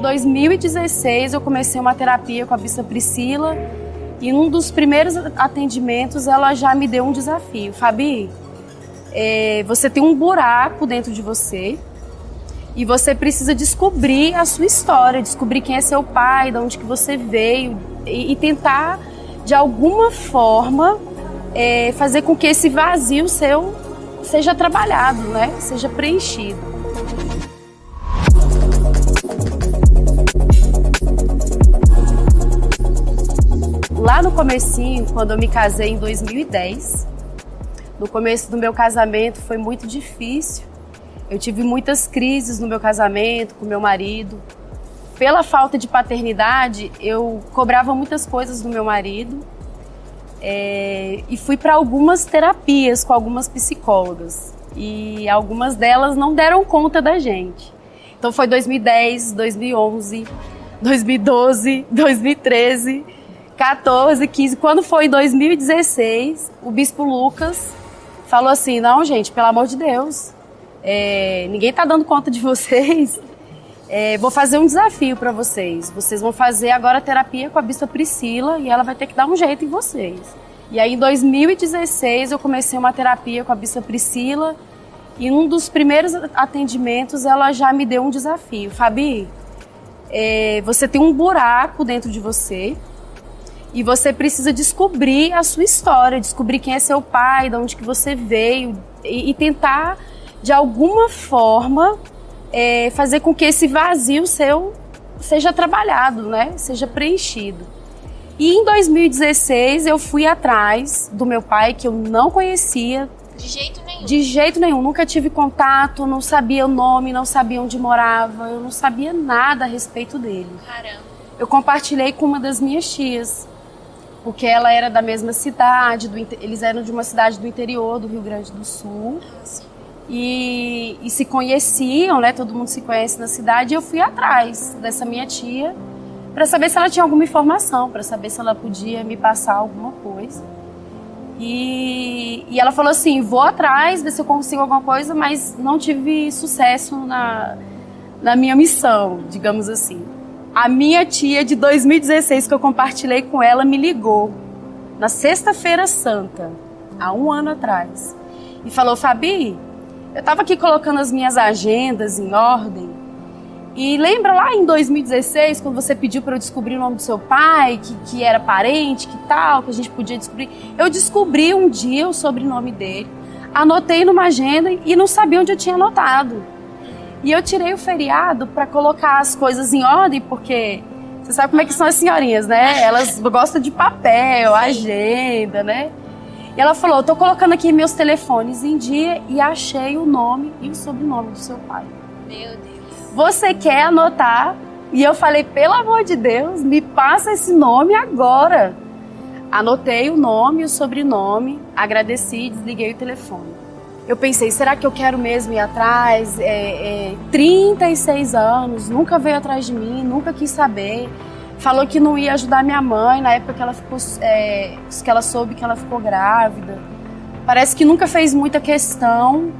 2016 eu comecei uma terapia com a Bispa Priscila e num dos primeiros atendimentos ela já me deu um desafio. Fabi, é, você tem um buraco dentro de você e você precisa descobrir a sua história, descobrir quem é seu pai, de onde que você veio e, e tentar de alguma forma é, fazer com que esse vazio seu seja trabalhado, né? Seja preenchido. Lá no comecinho, quando eu me casei em 2010, no começo do meu casamento foi muito difícil. Eu tive muitas crises no meu casamento com meu marido. Pela falta de paternidade, eu cobrava muitas coisas do meu marido é, e fui para algumas terapias com algumas psicólogas e algumas delas não deram conta da gente. Então foi 2010, 2011, 2012, 2013, 14, 15. Quando foi em 2016, o Bispo Lucas falou assim: não, gente, pelo amor de Deus, é, ninguém está dando conta de vocês. É, vou fazer um desafio para vocês. Vocês vão fazer agora terapia com a Bispa Priscila e ela vai ter que dar um jeito em vocês. E aí, em 2016, eu comecei uma terapia com a Bispa Priscila e num dos primeiros atendimentos ela já me deu um desafio. Fabi, é, você tem um buraco dentro de você e você precisa descobrir a sua história, descobrir quem é seu pai, de onde que você veio e, e tentar de alguma forma é, fazer com que esse vazio seu seja trabalhado, né? Seja preenchido. E em 2016 eu fui atrás do meu pai que eu não conhecia. De jeito nenhum. De jeito nenhum. Nunca tive contato, não sabia o nome, não sabia onde morava, eu não sabia nada a respeito dele. Caramba. Eu compartilhei com uma das minhas tias, porque ela era da mesma cidade, do, eles eram de uma cidade do interior do Rio Grande do Sul. E, e, se conheciam, né? Todo mundo se conhece na cidade. E eu fui atrás dessa minha tia para saber se ela tinha alguma informação, para saber se ela podia me passar alguma coisa. E, e, ela falou assim: vou atrás, ver se eu consigo alguma coisa, mas não tive sucesso na, na minha missão, digamos assim. A minha tia de 2016 que eu compartilhei com ela me ligou na Sexta-feira Santa, há um ano atrás, e falou: Fabi, eu estava aqui colocando as minhas agendas em ordem. E lembra lá em 2016, quando você pediu para eu descobrir o nome do seu pai, que, que era parente, que tal, que a gente podia descobrir? Eu descobri um dia o sobrenome dele, anotei numa agenda e não sabia onde eu tinha anotado. E eu tirei o feriado para colocar as coisas em ordem, porque você sabe como é que são as senhorinhas, né? Elas gostam de papel, agenda, né? E ela falou: "Tô colocando aqui meus telefones em dia e achei o nome e o sobrenome do seu pai. Meu Deus. Você quer anotar?" E eu falei: "Pelo amor de Deus, me passa esse nome agora." Anotei o nome e o sobrenome, agradeci e desliguei o telefone. Eu pensei, será que eu quero mesmo ir atrás? É, é, 36 anos, nunca veio atrás de mim, nunca quis saber falou que não ia ajudar minha mãe na época que ela ficou é, que ela soube que ela ficou grávida. Parece que nunca fez muita questão.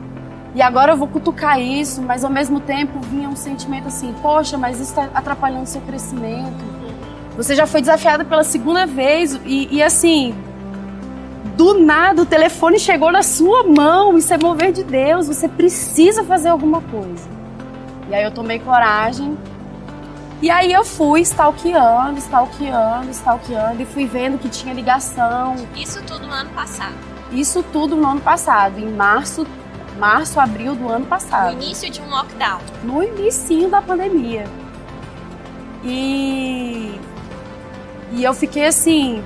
E agora eu vou cutucar isso, mas ao mesmo tempo vinha um sentimento assim: poxa, mas isso está atrapalhando seu crescimento. Você já foi desafiada pela segunda vez e, e assim, do nada o telefone chegou na sua mão. Isso é mover de Deus. Você precisa fazer alguma coisa. E aí eu tomei coragem e aí eu fui stalkeando, stalkeando, stalkeando e fui vendo que tinha ligação. Isso tudo no ano passado? Isso tudo no ano passado, em março, março, abril do ano passado. No início de um lockdown? No início da pandemia. E, e eu fiquei assim,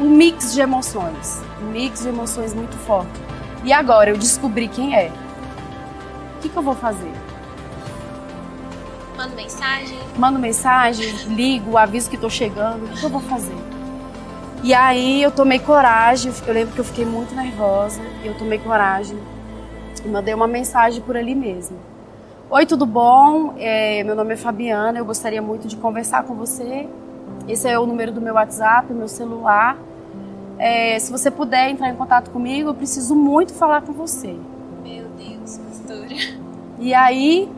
um mix de emoções, um mix de emoções muito forte. E agora eu descobri quem é. O que, que eu vou fazer? Mando mensagem? Mando mensagem, ligo, aviso que tô chegando. O que eu vou fazer? E aí eu tomei coragem, eu lembro que eu fiquei muito nervosa, eu tomei coragem e mandei uma mensagem por ali mesmo. Oi, tudo bom? É, meu nome é Fabiana, eu gostaria muito de conversar com você. Esse é o número do meu WhatsApp, meu celular. É, se você puder entrar em contato comigo, eu preciso muito falar com você. Meu Deus, pastora. E aí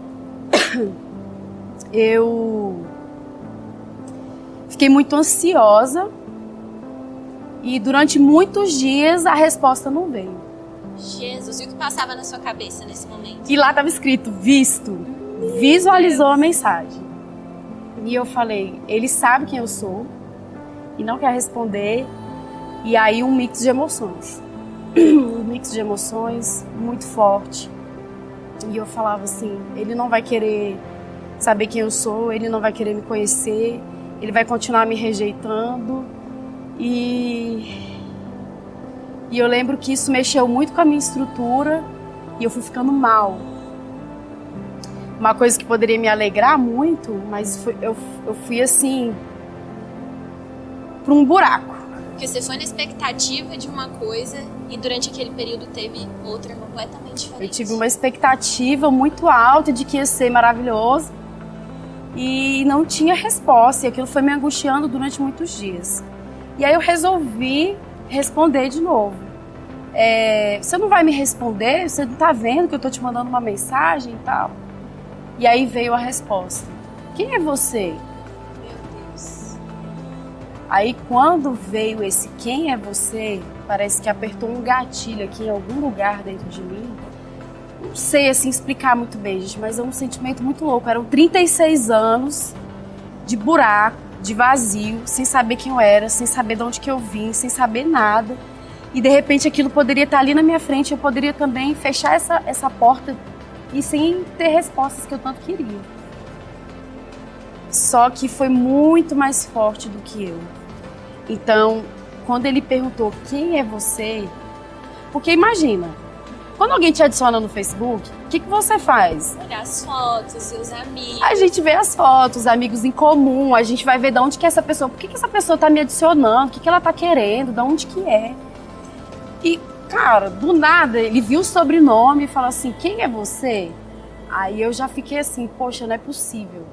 eu fiquei muito ansiosa e durante muitos dias a resposta não veio. Jesus, e o que passava na sua cabeça nesse momento? E lá estava escrito visto. Visualizou a mensagem. E eu falei, ele sabe quem eu sou e não quer responder. E aí um mix de emoções. Um mix de emoções muito forte. E eu falava assim, ele não vai querer saber quem eu sou, ele não vai querer me conhecer, ele vai continuar me rejeitando. E e eu lembro que isso mexeu muito com a minha estrutura e eu fui ficando mal. Uma coisa que poderia me alegrar muito, mas eu, eu fui assim para um buraco. Porque você foi na expectativa de uma coisa e durante aquele período teve outra completamente diferente. Eu tive uma expectativa muito alta de que ia ser maravilhoso e não tinha resposta. E aquilo foi me angustiando durante muitos dias. E aí eu resolvi responder de novo. É, você não vai me responder? Você não está vendo que eu estou te mandando uma mensagem e tal? E aí veio a resposta: Quem é você? Meu Deus. Aí quando veio esse quem é você, parece que apertou um gatilho aqui em algum lugar dentro de mim. Não sei assim explicar muito bem, gente, mas é um sentimento muito louco. Eram 36 anos de buraco, de vazio, sem saber quem eu era, sem saber de onde que eu vim, sem saber nada. E de repente aquilo poderia estar ali na minha frente, eu poderia também fechar essa, essa porta e sem ter respostas que eu tanto queria. Só que foi muito mais forte do que eu. Então, quando ele perguntou quem é você, porque imagina, quando alguém te adiciona no Facebook, o que, que você faz? Olhar as fotos, os amigos. A gente vê as fotos, amigos em comum, a gente vai ver de onde que é essa pessoa, por que, que essa pessoa está me adicionando, o que, que ela está querendo, de onde que é. E, cara, do nada, ele viu o sobrenome e falou assim: quem é você? Aí eu já fiquei assim, poxa, não é possível.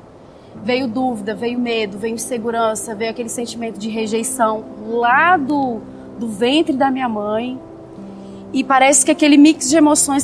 Veio dúvida, veio medo, veio insegurança, veio aquele sentimento de rejeição lá do, do ventre da minha mãe. E parece que aquele mix de emoções